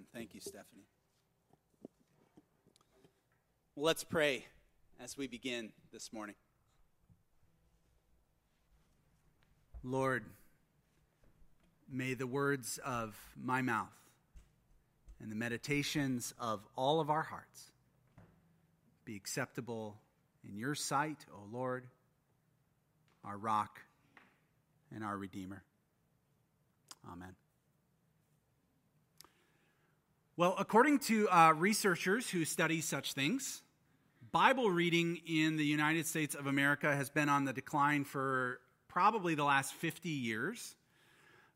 Amen. Thank you, Stephanie. Well, let's pray as we begin this morning. Lord, may the words of my mouth and the meditations of all of our hearts be acceptable in your sight, O Lord, our rock and our Redeemer. Amen. Well, according to uh, researchers who study such things, Bible reading in the United States of America has been on the decline for probably the last 50 years.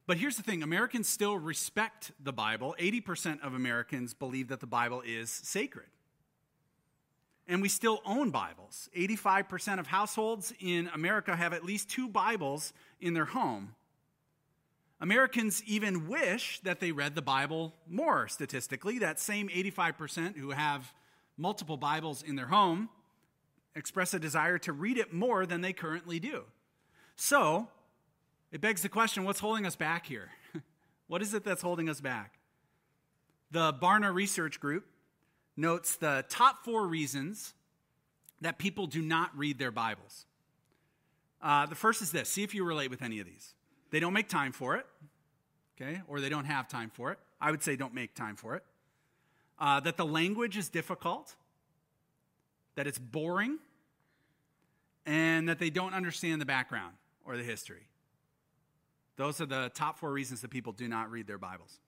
But here's the thing Americans still respect the Bible. 80% of Americans believe that the Bible is sacred. And we still own Bibles. 85% of households in America have at least two Bibles in their home. Americans even wish that they read the Bible more statistically. That same 85% who have multiple Bibles in their home express a desire to read it more than they currently do. So, it begs the question what's holding us back here? what is it that's holding us back? The Barna Research Group notes the top four reasons that people do not read their Bibles. Uh, the first is this see if you relate with any of these. They don't make time for it, okay, or they don't have time for it. I would say don't make time for it. Uh, that the language is difficult, that it's boring, and that they don't understand the background or the history. Those are the top four reasons that people do not read their Bibles.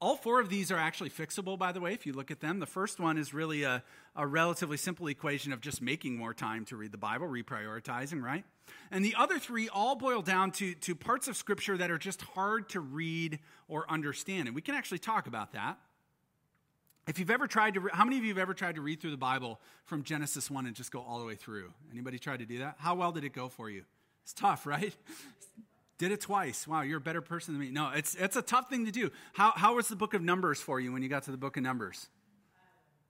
All four of these are actually fixable, by the way, if you look at them. The first one is really a, a relatively simple equation of just making more time to read the Bible, reprioritizing, right? And the other three all boil down to, to parts of Scripture that are just hard to read or understand. And we can actually talk about that. If you've ever tried to, how many of you have ever tried to read through the Bible from Genesis 1 and just go all the way through? Anybody tried to do that? How well did it go for you? It's tough, right? Did it twice. Wow, you're a better person than me. No, it's, it's a tough thing to do. How, how was the book of Numbers for you when you got to the book of Numbers?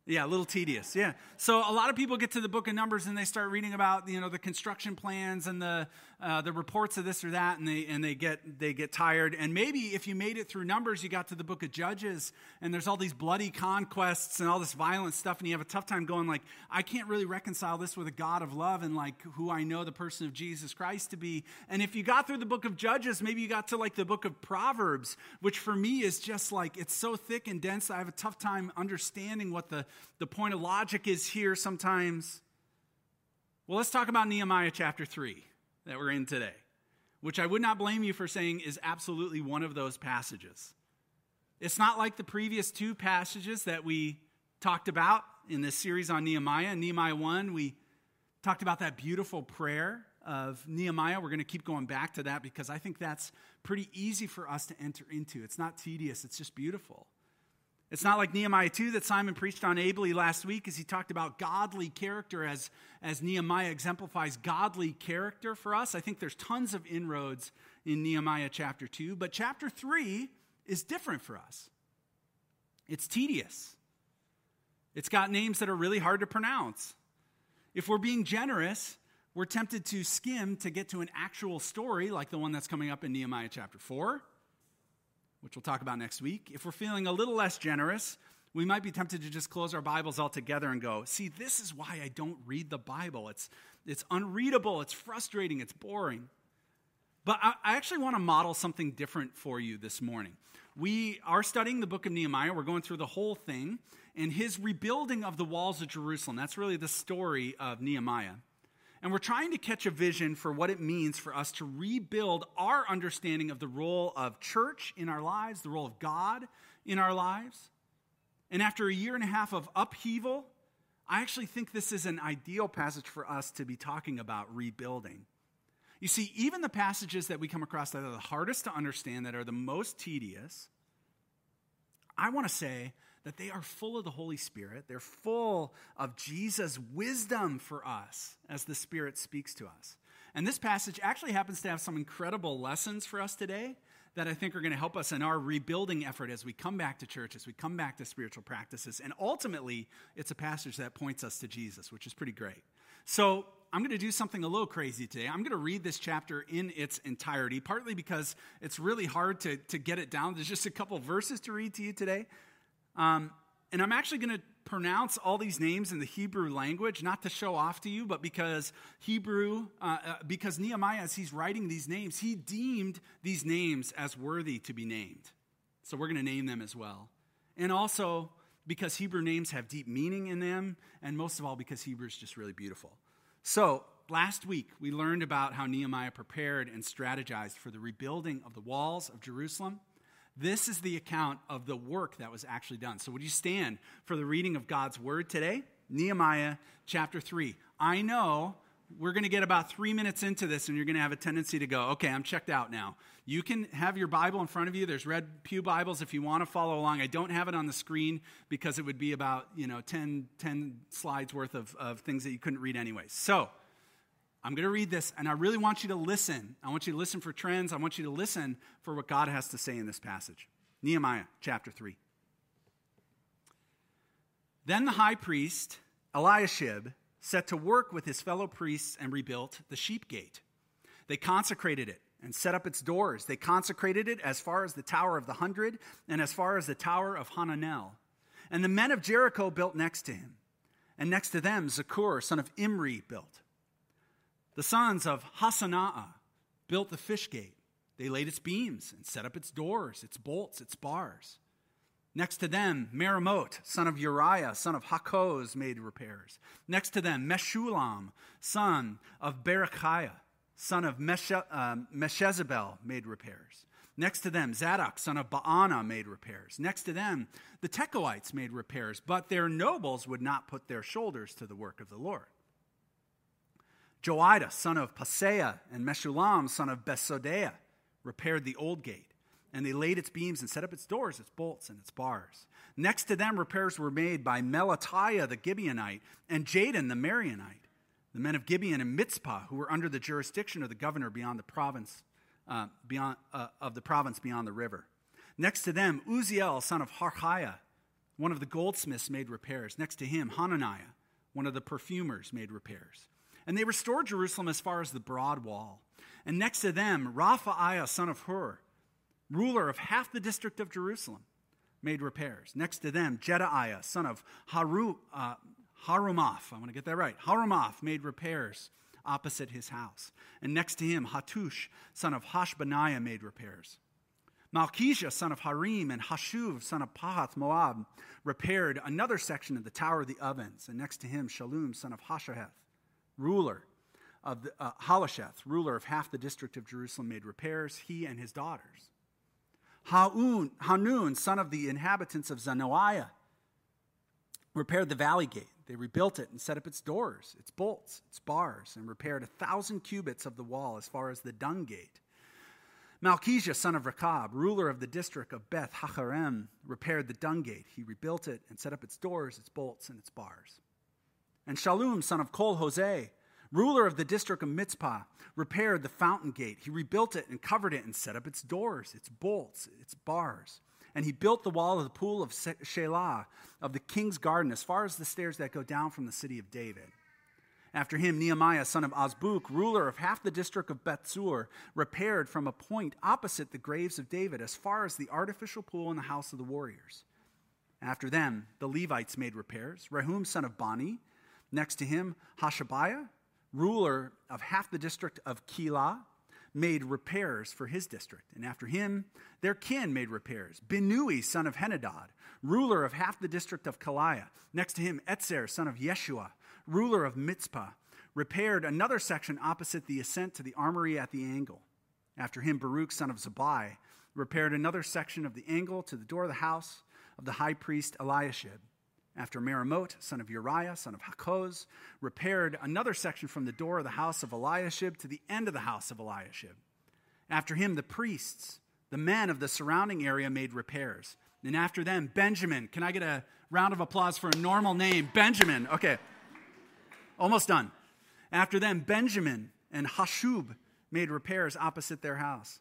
Yeah, a little tedious. Yeah. So a lot of people get to the book of Numbers and they start reading about you know the construction plans and the uh, the reports of this or that, and they and they get they get tired. And maybe if you made it through Numbers, you got to the book of Judges, and there's all these bloody conquests and all this violent stuff, and you have a tough time going like, I can't really reconcile this with a God of love and like who I know the person of Jesus Christ to be. And if you got through the book of Judges, maybe you got to like the book of Proverbs, which for me is just like it's so thick and dense. I have a tough time understanding what the the point of logic is here sometimes. Well, let's talk about Nehemiah chapter 3 that we're in today, which I would not blame you for saying is absolutely one of those passages. It's not like the previous two passages that we talked about in this series on Nehemiah. Nehemiah 1, we talked about that beautiful prayer of Nehemiah. We're going to keep going back to that because I think that's pretty easy for us to enter into. It's not tedious, it's just beautiful. It's not like Nehemiah 2 that Simon preached on ably last week as he talked about godly character as, as Nehemiah exemplifies godly character for us. I think there's tons of inroads in Nehemiah chapter 2, but chapter 3 is different for us. It's tedious, it's got names that are really hard to pronounce. If we're being generous, we're tempted to skim to get to an actual story like the one that's coming up in Nehemiah chapter 4 which we'll talk about next week. If we're feeling a little less generous, we might be tempted to just close our Bibles altogether and go, see, this is why I don't read the Bible. It's, it's unreadable, it's frustrating, it's boring. But I, I actually want to model something different for you this morning. We are studying the book of Nehemiah. We're going through the whole thing and his rebuilding of the walls of Jerusalem. That's really the story of Nehemiah. And we're trying to catch a vision for what it means for us to rebuild our understanding of the role of church in our lives, the role of God in our lives. And after a year and a half of upheaval, I actually think this is an ideal passage for us to be talking about rebuilding. You see, even the passages that we come across that are the hardest to understand, that are the most tedious, I want to say that they are full of the Holy Spirit. They're full of Jesus' wisdom for us as the Spirit speaks to us. And this passage actually happens to have some incredible lessons for us today that I think are going to help us in our rebuilding effort as we come back to church, as we come back to spiritual practices. And ultimately, it's a passage that points us to Jesus, which is pretty great. So I'm going to do something a little crazy today. I'm going to read this chapter in its entirety, partly because it's really hard to, to get it down. There's just a couple verses to read to you today. Um, and I'm actually going to pronounce all these names in the Hebrew language, not to show off to you, but because Hebrew, uh, uh, because Nehemiah, as he's writing these names, he deemed these names as worthy to be named. So we're going to name them as well. And also because Hebrew names have deep meaning in them, and most of all, because Hebrew is just really beautiful. So, last week we learned about how Nehemiah prepared and strategized for the rebuilding of the walls of Jerusalem. This is the account of the work that was actually done. So, would you stand for the reading of God's word today? Nehemiah chapter 3. I know we're going to get about three minutes into this, and you're going to have a tendency to go, okay, I'm checked out now. You can have your Bible in front of you. There's red Pew Bibles if you want to follow along. I don't have it on the screen because it would be about, you know, 10, 10 slides worth of, of things that you couldn't read anyway. So I'm going to read this, and I really want you to listen. I want you to listen for trends. I want you to listen for what God has to say in this passage. Nehemiah chapter 3. Then the high priest, Eliashib, set to work with his fellow priests and rebuilt the sheep gate. They consecrated it and set up its doors. They consecrated it as far as the Tower of the Hundred and as far as the Tower of Hananel. And the men of Jericho built next to him. And next to them, Zaccur, son of Imri, built. The sons of Hassenaah built the fish gate. They laid its beams and set up its doors, its bolts, its bars. Next to them, Meremoth, son of Uriah, son of Hakkoz, made repairs. Next to them, Meshullam, son of Berechiah, son of Meshe, uh, Meshezabel, made repairs. Next to them, Zadok, son of Baana, made repairs. Next to them, the Tekoites made repairs, but their nobles would not put their shoulders to the work of the Lord. Joiada, son of Paseah, and Meshullam, son of Besodeah, repaired the old gate and they laid its beams and set up its doors, its bolts, and its bars. Next to them, repairs were made by Melatiah the Gibeonite and Jadon the Meronite, the men of Gibeon and Mitzpah, who were under the jurisdiction of the governor beyond the province, uh, beyond, uh, of the province beyond the river. Next to them, Uzziel, son of Harhaiah, one of the goldsmiths, made repairs. Next to him, Hananiah, one of the perfumers, made repairs. And they restored Jerusalem as far as the broad wall. And next to them, Rephaiah, son of Hur, ruler of half the district of Jerusalem, made repairs. Next to them, Jedaiah, son of Haru, uh, Harumaph, I want to get that right, Harumaph made repairs opposite his house. And next to him, Hattush, son of Hashbaniah, made repairs. Malchijah, son of Harim, and Hashuv, son of Pahath Moab, repaired another section of the Tower of the Ovens. And next to him, Shallum, son of Hashaheth, ruler of the, uh, Halasheth, ruler of half the district of Jerusalem, made repairs, he and his daughters. Hanun, son of the inhabitants of Zanoiah, repaired the valley gate. They rebuilt it and set up its doors, its bolts, its bars, and repaired a thousand cubits of the wall as far as the dung gate. Malchijah, son of Rechab, ruler of the district of Beth Haccherem, repaired the dung gate. He rebuilt it and set up its doors, its bolts, and its bars. And Shallum, son of Kol Hoseh, ruler of the district of Mitzpah, repaired the fountain gate. He rebuilt it and covered it and set up its doors, its bolts, its bars. And he built the wall of the pool of Shelah, of the king's garden, as far as the stairs that go down from the city of David. After him, Nehemiah, son of Azbuk, ruler of half the district of Bethsur, repaired from a point opposite the graves of David, as far as the artificial pool in the house of the warriors. After them, the Levites made repairs. Rehum, son of Bani, next to him, Hashabiah, ruler of half the district of Keilah, made repairs for his district. And after him, their kin made repairs. Binnui, son of Henadad, ruler of half the district of Keilah. Next to him, Etzer, son of Yeshua, ruler of Mitzpah, repaired another section opposite the ascent to the armory at the angle. After him, Baruch, son of Zabai, repaired another section of the angle to the door of the house of the high priest Eliashib. After Meremoth, son of Uriah, son of Hakkoz, repaired another section from the door of the house of Eliashib to the end of the house of Eliashib. After him, the priests, the men of the surrounding area, made repairs. And after them, Benjamin. Can I get a round of applause for a normal name? Benjamin. Okay. Almost done. After them, Benjamin and Hashub made repairs opposite their house.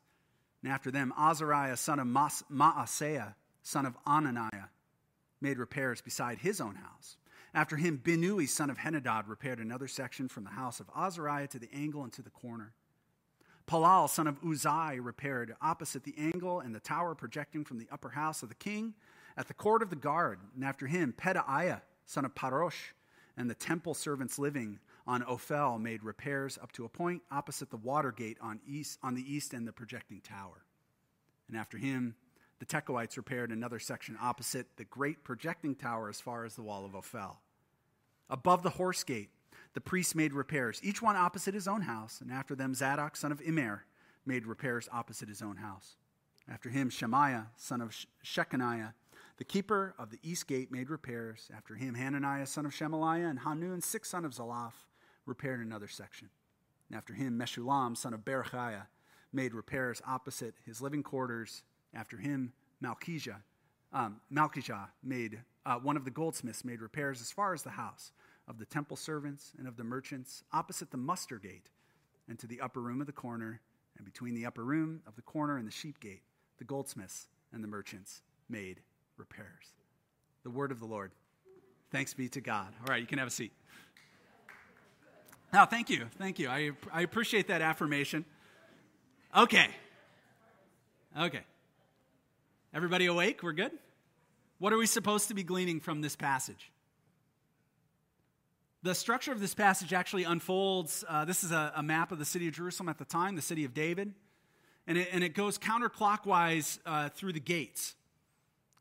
And after them, Azariah, son of Maaseiah, son of Ananiah, made repairs beside his own house. After him, Binnui, son of Henadad, repaired another section from the house of Azariah to the angle and to the corner. Palal, son of Uzai, repaired opposite the angle and the tower projecting from the upper house of the king at the court of the guard. And after him, Pedaiah, son of Parosh, and the temple servants living on Ophel made repairs up to a point opposite the water gate on, east, on the east and the projecting tower. And after him, the Tekoites repaired another section opposite the great projecting tower as far as the wall of Ophel. Above the horse gate, the priests made repairs, each one opposite his own house. And after them, Zadok, son of Immer, made repairs opposite his own house. After him, Shemaiah, son of Shechaniah, the keeper of the east gate, made repairs. After him, Hananiah, son of Shemaliah, and Hanun, six son of Zalaph, repaired another section. And after him, Meshullam, son of Berechiah, made repairs opposite his living quarters after him, Malchijah, um, Malchijah made, uh, one of the goldsmiths made repairs as far as the house of the temple servants and of the merchants opposite the muster gate and to the upper room of the corner and between the upper room of the corner and the sheep gate the goldsmiths and the merchants made repairs. The word of the lord. Thanks be to god. All right you can have a seat. Now thank you. Thank you. I, I appreciate that affirmation. Okay. Okay Everybody awake? We're good? What are we supposed to be gleaning from this passage? The structure of this passage actually unfolds. Uh, this is a, a, map of the city of Jerusalem at the time, the city of David. And it, and it goes counterclockwise uh, through the gates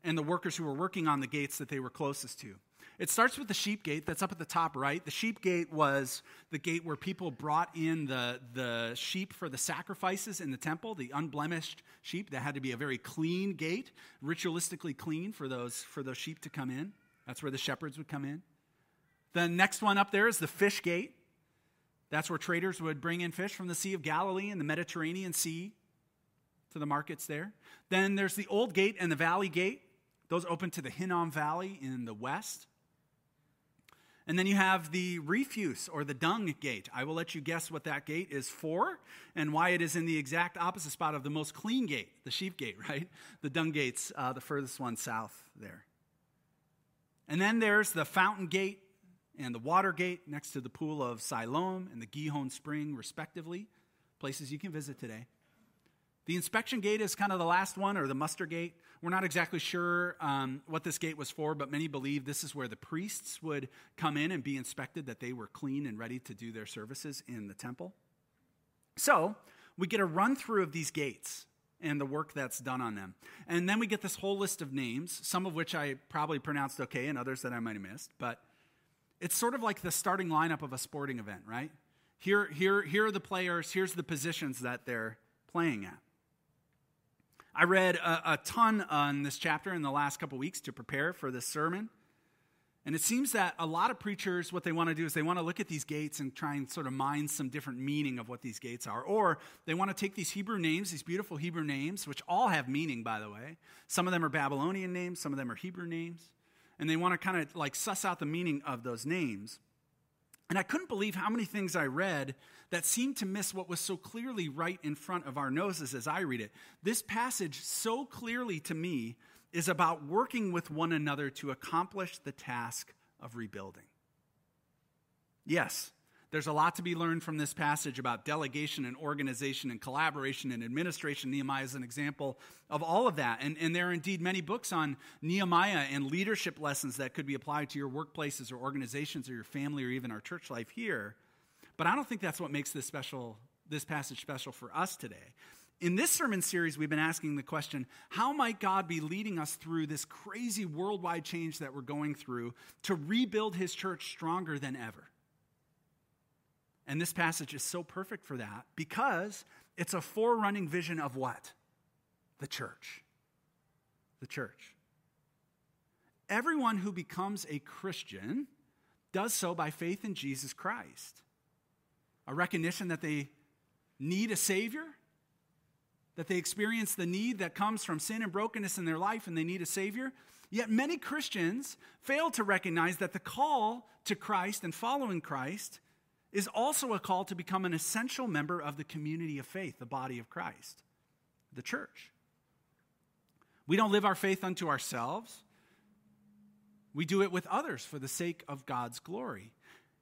and the workers who were working on the gates that they were closest to. It starts with the sheep gate that's up at the top right. The sheep gate was the gate where people brought in the, the sheep for the sacrifices in the temple, the unblemished sheep. That had to be a very clean gate, ritualistically clean for those, for those sheep to come in. That's where the shepherds would come in. The next one up there is the fish gate. That's where traders would bring in fish from the Sea of Galilee and the Mediterranean Sea to the markets there. Then there's the Old Gate and the Valley Gate. Those open to the Hinnom Valley in the west. And then you have the refuse or the dung gate. I will let you guess what that gate is for and why it is in the exact opposite spot of the most clean gate, the sheep gate, right? The dung gate's uh, the furthest one south there. And then there's the fountain gate and the water gate next to the pool of Siloam and the Gihon Spring, respectively, places you can visit today. The inspection gate is kind of the last one, or the muster gate. We're not exactly sure um, what this gate was for, but many believe this is where the priests would come in and be inspected, that they were clean and ready to do their services in the temple. So, we get a run through of these gates and the work that's done on them. And then we get this whole list of names, some of which I probably pronounced okay and others that I might have missed. But it's sort of like the starting lineup of a sporting event, right? Here, here, here are the players, here's the positions that they're playing at. I read a, a ton on this chapter in the last couple weeks to prepare for this sermon. And it seems that a lot of preachers, what they want to do is they want to look at these gates and try and sort of mine some different meaning of what these gates are. Or they want to take these Hebrew names, these beautiful Hebrew names, which all have meaning, by the way. Some of them are Babylonian names, some of them are Hebrew names. And they want to kind of like suss out the meaning of those names. And I couldn't believe how many things I read that seemed to miss what was so clearly right in front of our noses as I read it. This passage, so clearly to me, is about working with one another to accomplish the task of rebuilding. Yes, there's a lot to be learned from this passage about delegation and organization and collaboration and administration. Nehemiah is an example of all of that. And, and there are indeed many books on Nehemiah and leadership lessons that could be applied to your workplaces or organizations or your family or even our church life here. But I don't think that's what makes this special, this passage special for us today. In this sermon series, we've been asking the question how might God be leading us through this crazy worldwide change that we're going through to rebuild his church stronger than ever? And this passage is so perfect for that because it's a forerunning vision of what? The church. The church. Everyone who becomes a Christian does so by faith in Jesus Christ. A recognition that they need a Savior, that they experience the need that comes from sin and brokenness in their life and they need a Savior. Yet many Christians fail to recognize that the call to Christ and following Christ is also a call to become an essential member of the community of faith, the body of Christ, the church. We don't live our faith unto ourselves. We do it with others for the sake of God's glory.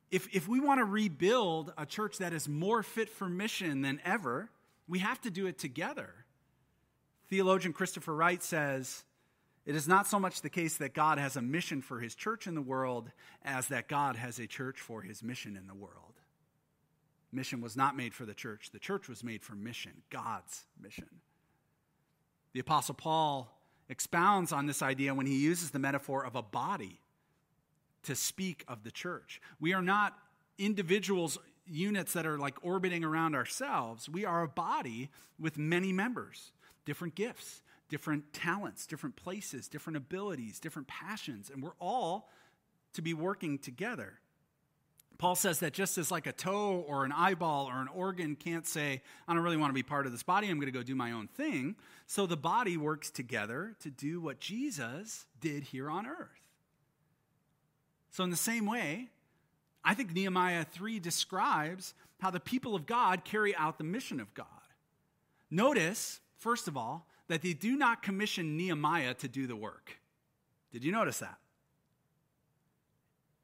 If, if we want to rebuild a church that is more fit for mission than ever, we have to do it together. Theologian Christopher Wright says, It is not so much the case that God has a mission for his church in the world as that God has a church for his mission in the world. Mission was not made for the church, the church was made for mission, God's mission. The Apostle Paul expounds on this idea when he uses the metaphor of a body to speak of the church. We are not individuals, units that are like orbiting around ourselves. We are a body with many members, different gifts, different talents, different places, different abilities, different passions, and we're all to be working together. Paul says that just as like a toe or an eyeball or an organ can't say, I don't really want to be part of this body, I'm going to go do my own thing, so the body works together to do what Jesus did here on earth. So, in the same way, I think Nehemiah 3 describes how the people of God carry out the mission of God. Notice, first of all, that they do not commission Nehemiah to do the work. Did you notice that?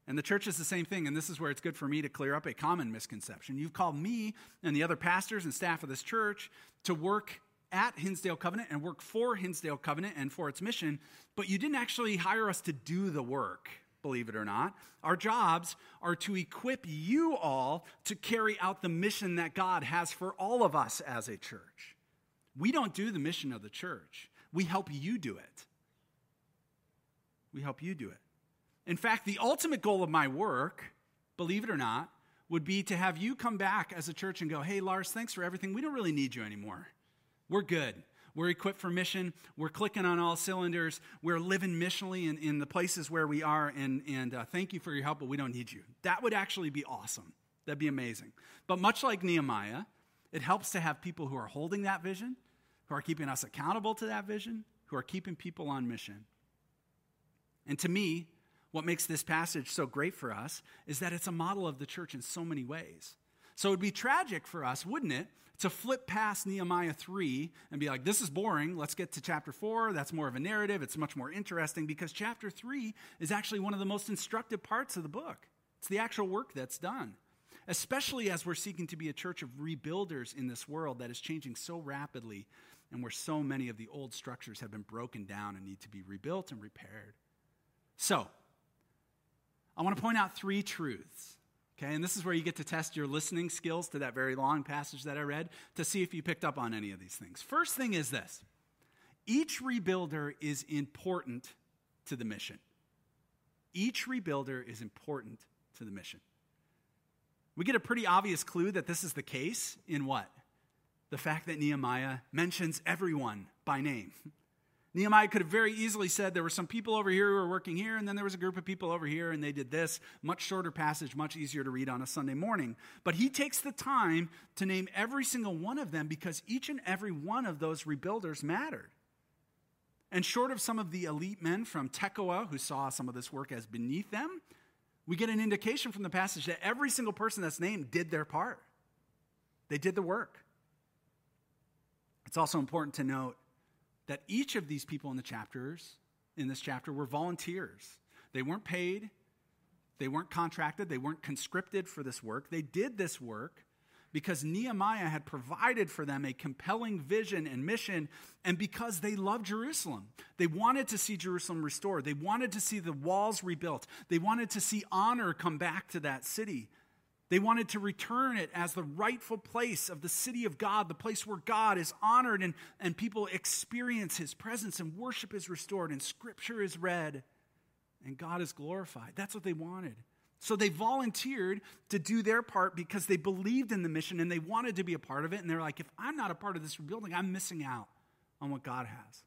And the church is the same thing, and this is where it's good for me to clear up a common misconception. You've called me and the other pastors and staff of this church to work at Hinsdale Covenant and work for Hinsdale Covenant and for its mission, but you didn't actually hire us to do the work, believe it or not. Our jobs are to equip you all to carry out the mission that God has for all of us as a church. We don't do the mission of the church, we help you do it. We help you do it. In fact, the ultimate goal of my work, believe it or not, would be to have you come back as a church and go, hey, Lars, thanks for everything. We don't really need you anymore. We're good. We're equipped for mission. We're clicking on all cylinders. We're living missionally in, in the places where we are. And, and uh, thank you for your help, but we don't need you. That would actually be awesome. That'd be amazing. But much like Nehemiah, it helps to have people who are holding that vision, who are keeping us accountable to that vision, who are keeping people on mission. And to me, what makes this passage so great for us is that it's a model of the church in so many ways. So it would be tragic for us, wouldn't it, to flip past Nehemiah 3 and be like, this is boring. Let's get to chapter 4. That's more of a narrative. It's much more interesting because chapter 3 is actually one of the most instructive parts of the book. It's the actual work that's done, especially as we're seeking to be a church of rebuilders in this world that is changing so rapidly and where so many of the old structures have been broken down and need to be rebuilt and repaired. So, I want to point out three truths. Okay, and this is where you get to test your listening skills to that very long passage that I read to see if you picked up on any of these things. First thing is this each rebuilder is important to the mission. Each rebuilder is important to the mission. We get a pretty obvious clue that this is the case in what? The fact that Nehemiah mentions everyone by name. Nehemiah could have very easily said there were some people over here who were working here, and then there was a group of people over here, and they did this. Much shorter passage, much easier to read on a Sunday morning. But he takes the time to name every single one of them because each and every one of those rebuilders mattered. And short of some of the elite men from Tekoa who saw some of this work as beneath them, we get an indication from the passage that every single person that's named did their part. They did the work. It's also important to note that each of these people in the chapters, in this chapter, were volunteers. They weren't paid, they weren't contracted, they weren't conscripted for this work. They did this work because Nehemiah had provided for them a compelling vision and mission, and because they loved Jerusalem. They wanted to see Jerusalem restored, they wanted to see the walls rebuilt, they wanted to see honor come back to that city. They wanted to return it as the rightful place of the city of God, the place where God is honored and, and people experience his presence and worship is restored and scripture is read and God is glorified. That's what they wanted. So they volunteered to do their part because they believed in the mission and they wanted to be a part of it. And they're like, if I'm not a part of this rebuilding, I'm missing out on what God has.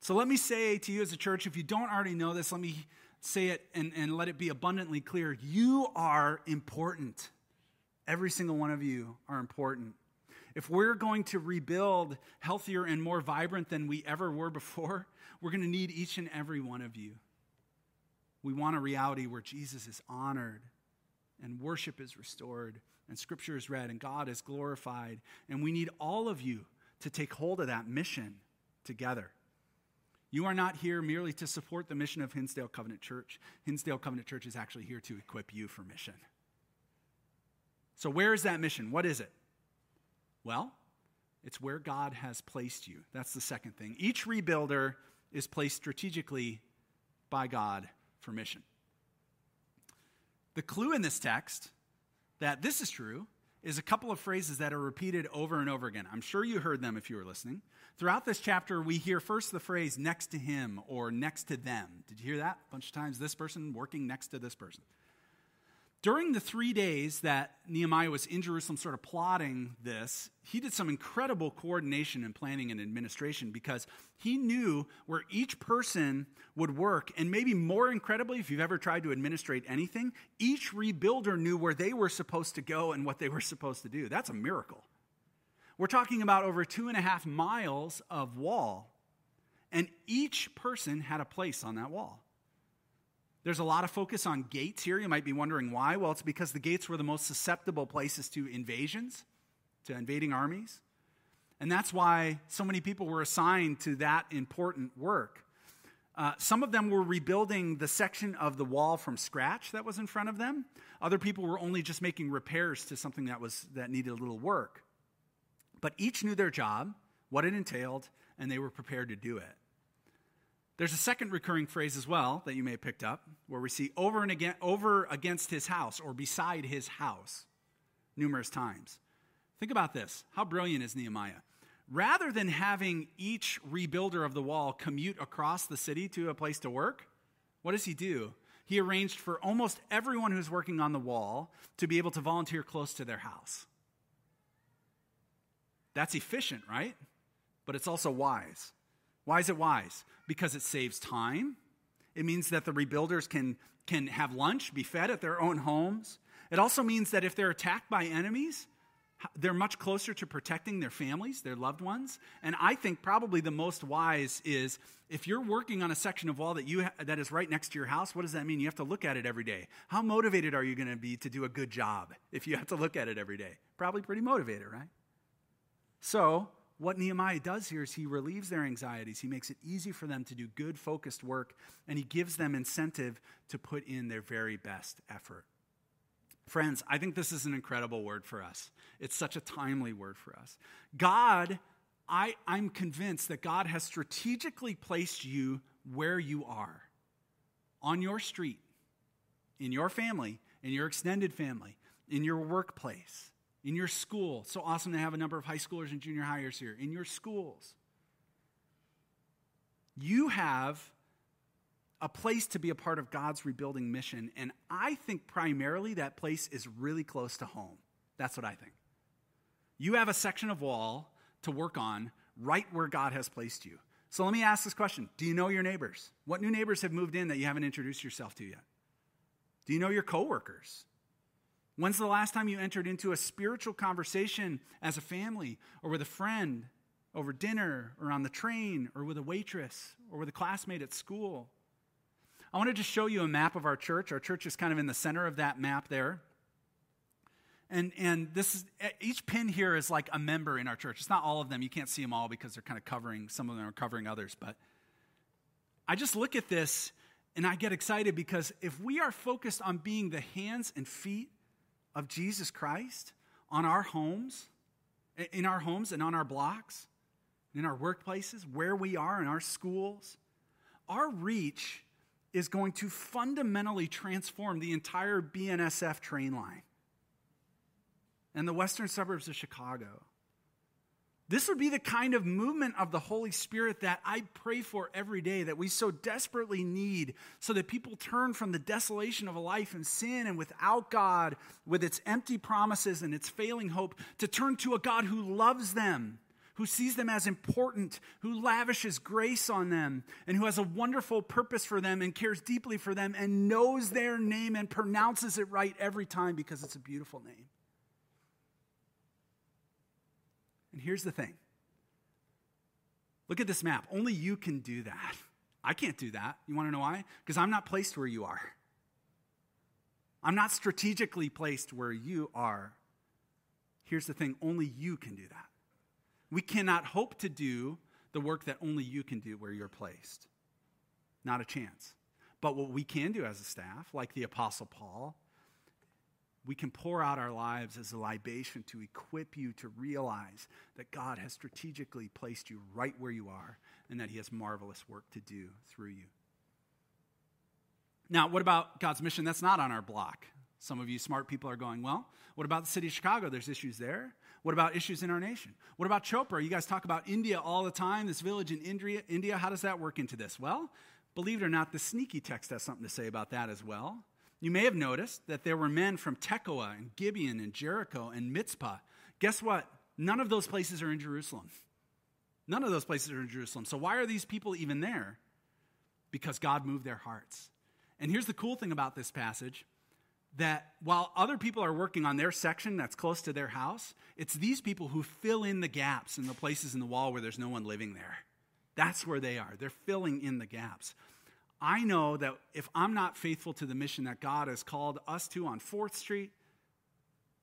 So let me say to you as a church, if you don't already know this, let me say it and, and let it be abundantly clear. You are important. Every single one of you are important. If we're going to rebuild healthier and more vibrant than we ever were before, we're going to need each and every one of you. We want a reality where Jesus is honored and worship is restored and scripture is read and God is glorified. And we need all of you to take hold of that mission together. You are not here merely to support the mission of Hinsdale Covenant Church. Hinsdale Covenant Church is actually here to equip you for mission. So, where is that mission? What is it? Well, it's where God has placed you. That's the second thing. Each rebuilder is placed strategically by God for mission. The clue in this text that this is true is a couple of phrases that are repeated over and over again. I'm sure you heard them if you were listening. Throughout this chapter, we hear first the phrase next to him or next to them. Did you hear that? A bunch of times, this person working next to this person. During the three days that Nehemiah was in Jerusalem, sort of plotting this, he did some incredible coordination and planning and administration because he knew where each person would work. And maybe more incredibly, if you've ever tried to administrate anything, each rebuilder knew where they were supposed to go and what they were supposed to do. That's a miracle. We're talking about over two and a half miles of wall, and each person had a place on that wall. There's a lot of focus on gates here. You might be wondering why. Well, it's because the gates were the most susceptible places to invasions, to invading armies. And that's why so many people were assigned to that important work. Uh, some of them were rebuilding the section of the wall from scratch that was in front of them. Other people were only just making repairs to something that, was, that needed a little work. But each knew their job, what it entailed, and they were prepared to do it. There's a second recurring phrase as well that you may have picked up, where we see over and again, over against his house or beside his house numerous times. Think about this. How brilliant is Nehemiah? Rather than having each rebuilder of the wall commute across the city to a place to work, what does he do? He arranged for almost everyone who's working on the wall to be able to volunteer close to their house. That's efficient, right? But it's also wise. Why is it wise? Because it saves time. It means that the rebuilders can, can have lunch, be fed at their own homes. It also means that if they're attacked by enemies, they're much closer to protecting their families, their loved ones. And I think probably the most wise is if you're working on a section of wall that you ha- that is right next to your house, what does that mean? You have to look at it every day. How motivated are you going to be to do a good job if you have to look at it every day? Probably pretty motivated, right? So, what Nehemiah does here is he relieves their anxieties. He makes it easy for them to do good, focused work, and he gives them incentive to put in their very best effort. Friends, I think this is an incredible word for us. It's such a timely word for us. God, I, I'm convinced that God has strategically placed you where you are on your street, in your family, in your extended family, in your workplace in your school. So awesome to have a number of high schoolers and junior highers here. In your schools, you have a place to be a part of God's rebuilding mission. And I think primarily that place is really close to home. That's what I think. You have a section of wall to work on right where God has placed you. So let me ask this question Do you know your neighbors? What new neighbors have moved in that you haven't introduced yourself to yet? Do you know your coworkers? When's the last time you entered into a spiritual conversation as a family or with a friend over dinner or on the train or with a waitress or with a classmate at school? I want to show you a map of our church. Our church is kind of in the center of that map there. And, and this is, each pin here is like a member in our church. It's not all of them. You can't see them all because they're kind of covering, some of them are covering others. But I just look at this and I get excited because if we are focused on being the hands and feet of Jesus Christ on our homes, in our homes and on our blocks, in our workplaces, where we are, in our schools, our reach is going to fundamentally transform the entire BNSF train line and the western suburbs of Chicago. This would be the kind of movement of the Holy Spirit that I pray for every day, that we so desperately need, so that people turn from the desolation of a life in sin and without God, with its empty promises and its failing hope, to turn to a God who loves them, who sees them as important, who lavishes grace on them, and who has a wonderful purpose for them and cares deeply for them and knows their name and pronounces it right every time because it's a beautiful name. And here's the thing look at this map. Only you can do that. I can't do that. You want to know why? Because I'm not placed where you are. I'm not strategically placed where you are. Here's the thing only you can do that. We cannot hope to do the work that only you can do where you're placed. Not a chance. But what we can do as a staff, like the Apostle Paul, we can pour out our lives as a libation to equip you to realize that God has strategically placed you right where you are and that He has marvelous work to do through you. Now, what about God's mission that's not on our block? Some of you smart people are going, well, what about the city of Chicago? There's issues there. What about issues in our nation? What about Chopra? You guys talk about India all the time, this village in India. India. How does that work into this? Well, believe it or not, the sneaky text has something to say about that as well. You may have noticed that there were men from Tekoa and Gibeon and Jericho and Mizpah. Guess what? None of those places are in Jerusalem. None of those places are in Jerusalem. So why are these people even there? Because God moved their hearts. And here's the cool thing about this passage that while other people are working on their section that's close to their house, it's these people who fill in the gaps in the places in the wall where there's no one living there. That's where they are. They're filling in the gaps. I know that if I'm not faithful to the mission that God has called us to on 4th Street,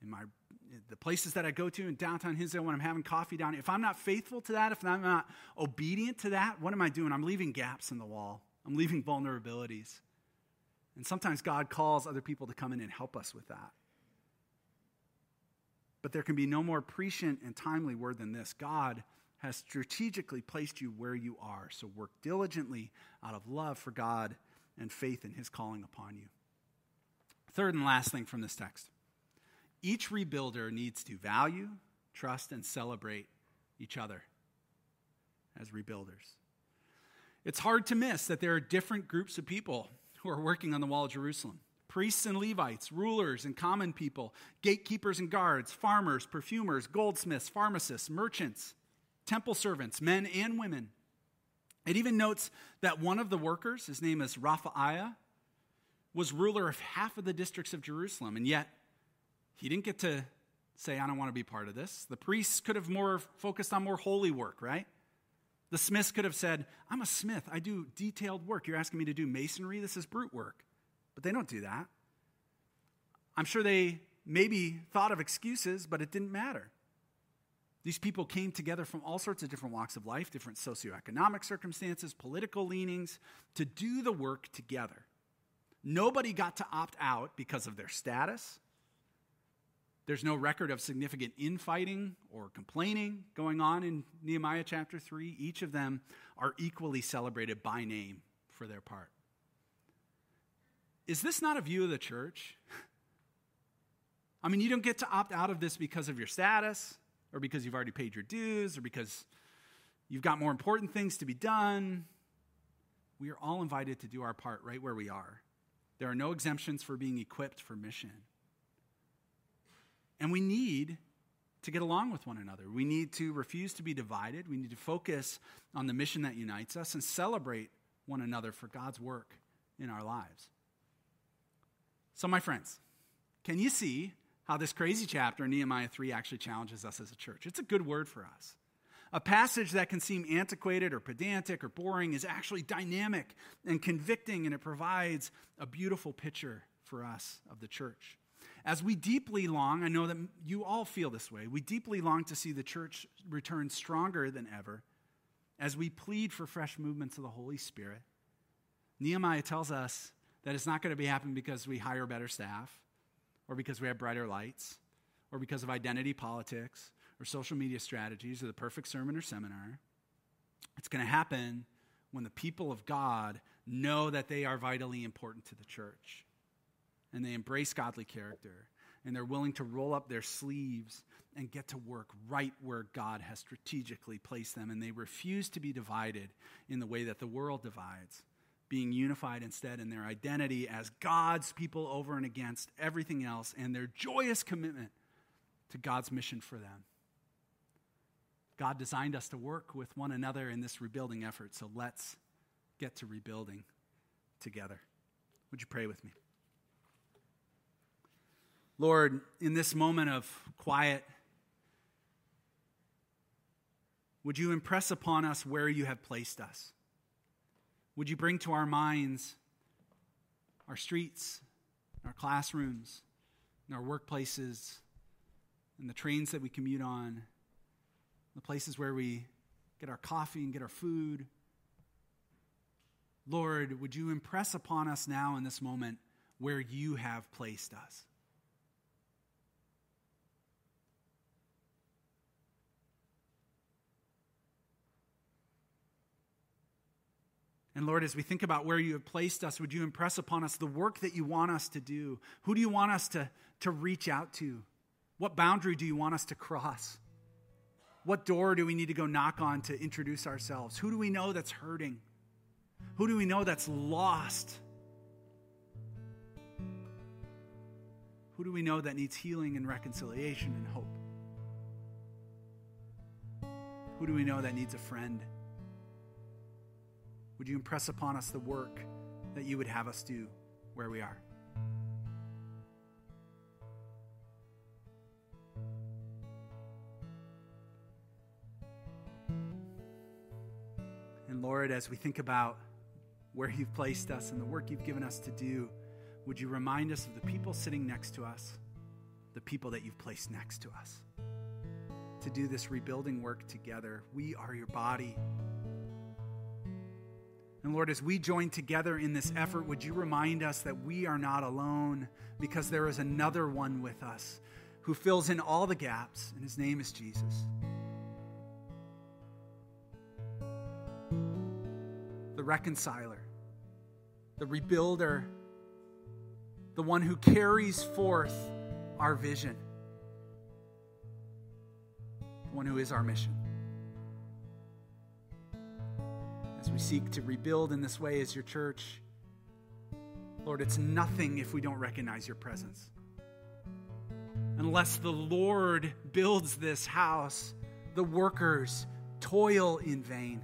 in my the places that I go to in downtown Hinsdale when I'm having coffee down, if I'm not faithful to that, if I'm not obedient to that, what am I doing? I'm leaving gaps in the wall. I'm leaving vulnerabilities. And sometimes God calls other people to come in and help us with that. But there can be no more prescient and timely word than this God has strategically placed you where you are. So work diligently out of love for God and faith in his calling upon you. Third and last thing from this text each rebuilder needs to value, trust, and celebrate each other as rebuilders. It's hard to miss that there are different groups of people who are working on the wall of Jerusalem priests and Levites, rulers and common people, gatekeepers and guards, farmers, perfumers, goldsmiths, pharmacists, merchants, temple servants, men and women. It even notes that one of the workers, his name is Rephaiah, was ruler of half of the districts of Jerusalem, and yet he didn't get to say, I don't want to be part of this. The priests could have more focused on more holy work, right? The smiths could have said, I'm a smith. I do detailed work. You're asking me to do masonry? This is brute work. But they don't do that. I'm sure they maybe thought of excuses, but it didn't matter. These people came together from all sorts of different walks of life, different socioeconomic circumstances, political leanings, to do the work together. Nobody got to opt out because of their status there's no record of significant infighting or complaining going on in Nehemiah chapter 3. Each of them are equally celebrated by name for their part. Is this not a view of the church? I mean, you don't get to opt out of this because of your status or because you've already paid your dues or because you've got more important things to be done. We are all invited to do our part right where we are. There are no exemptions for being equipped for mission. And we need to get along with one another. We need to refuse to be divided. We need to focus on the mission that unites us and celebrate one another for God's work in our lives. So, my friends, can you see how this crazy chapter in Nehemiah 3 actually challenges us as a church? It's a good word for us. A passage that can seem antiquated or pedantic or boring is actually dynamic and convicting, and it provides a beautiful picture for us of the church. As we deeply long, I know that you all feel this way, we deeply long to see the church return stronger than ever as we plead for fresh movements of the Holy Spirit. Nehemiah tells us that it's not going to be happening because we hire better staff or because we have brighter lights or because of identity politics or social media strategies or the perfect sermon or seminar. It's going to happen when the people of God know that they are vitally important to the church and they embrace godly character and they're willing to roll up their sleeves and get to work right where God has strategically placed them. And they refuse to be divided in the way that the world divides, being unified instead in their identity as God's people over and against everything else and their joyous commitment to God's mission for them. God designed us to work with one another in this rebuilding effort, so let's get to rebuilding together. Would you pray with me? Lord, in this moment of quiet, would you impress upon us where you have placed us? Would you bring to our minds our streets, our classrooms, and our workplaces, and the trains that we commute on, the places where we get our coffee and get our food. Lord, would you impress upon us now in this moment where you have placed us? And Lord, as we think about where you have placed us, would you impress upon us the work that you want us to do? Who do you want us to, to reach out to? What boundary do you want us to cross? What door do we need to go knock on to introduce ourselves? Who do we know that's hurting? Who do we know that's lost? Who do we know that needs healing and reconciliation and hope? Who do we know that needs a friend? Would you impress upon us the work that you would have us do where we are? And Lord, as we think about where you've placed us and the work you've given us to do, would you remind us of the people sitting next to us, the people that you've placed next to us, to do this rebuilding work together? We are your body. And Lord, as we join together in this effort, would you remind us that we are not alone because there is another one with us who fills in all the gaps, and his name is Jesus. The reconciler, the rebuilder, the one who carries forth our vision, the one who is our mission. As we seek to rebuild in this way as your church. Lord, it's nothing if we don't recognize your presence. Unless the Lord builds this house, the workers toil in vain.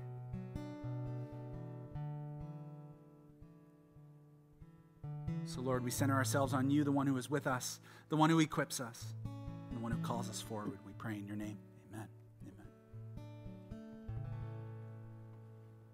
So, Lord, we center ourselves on you, the one who is with us, the one who equips us, the one who calls us forward. We pray in your name.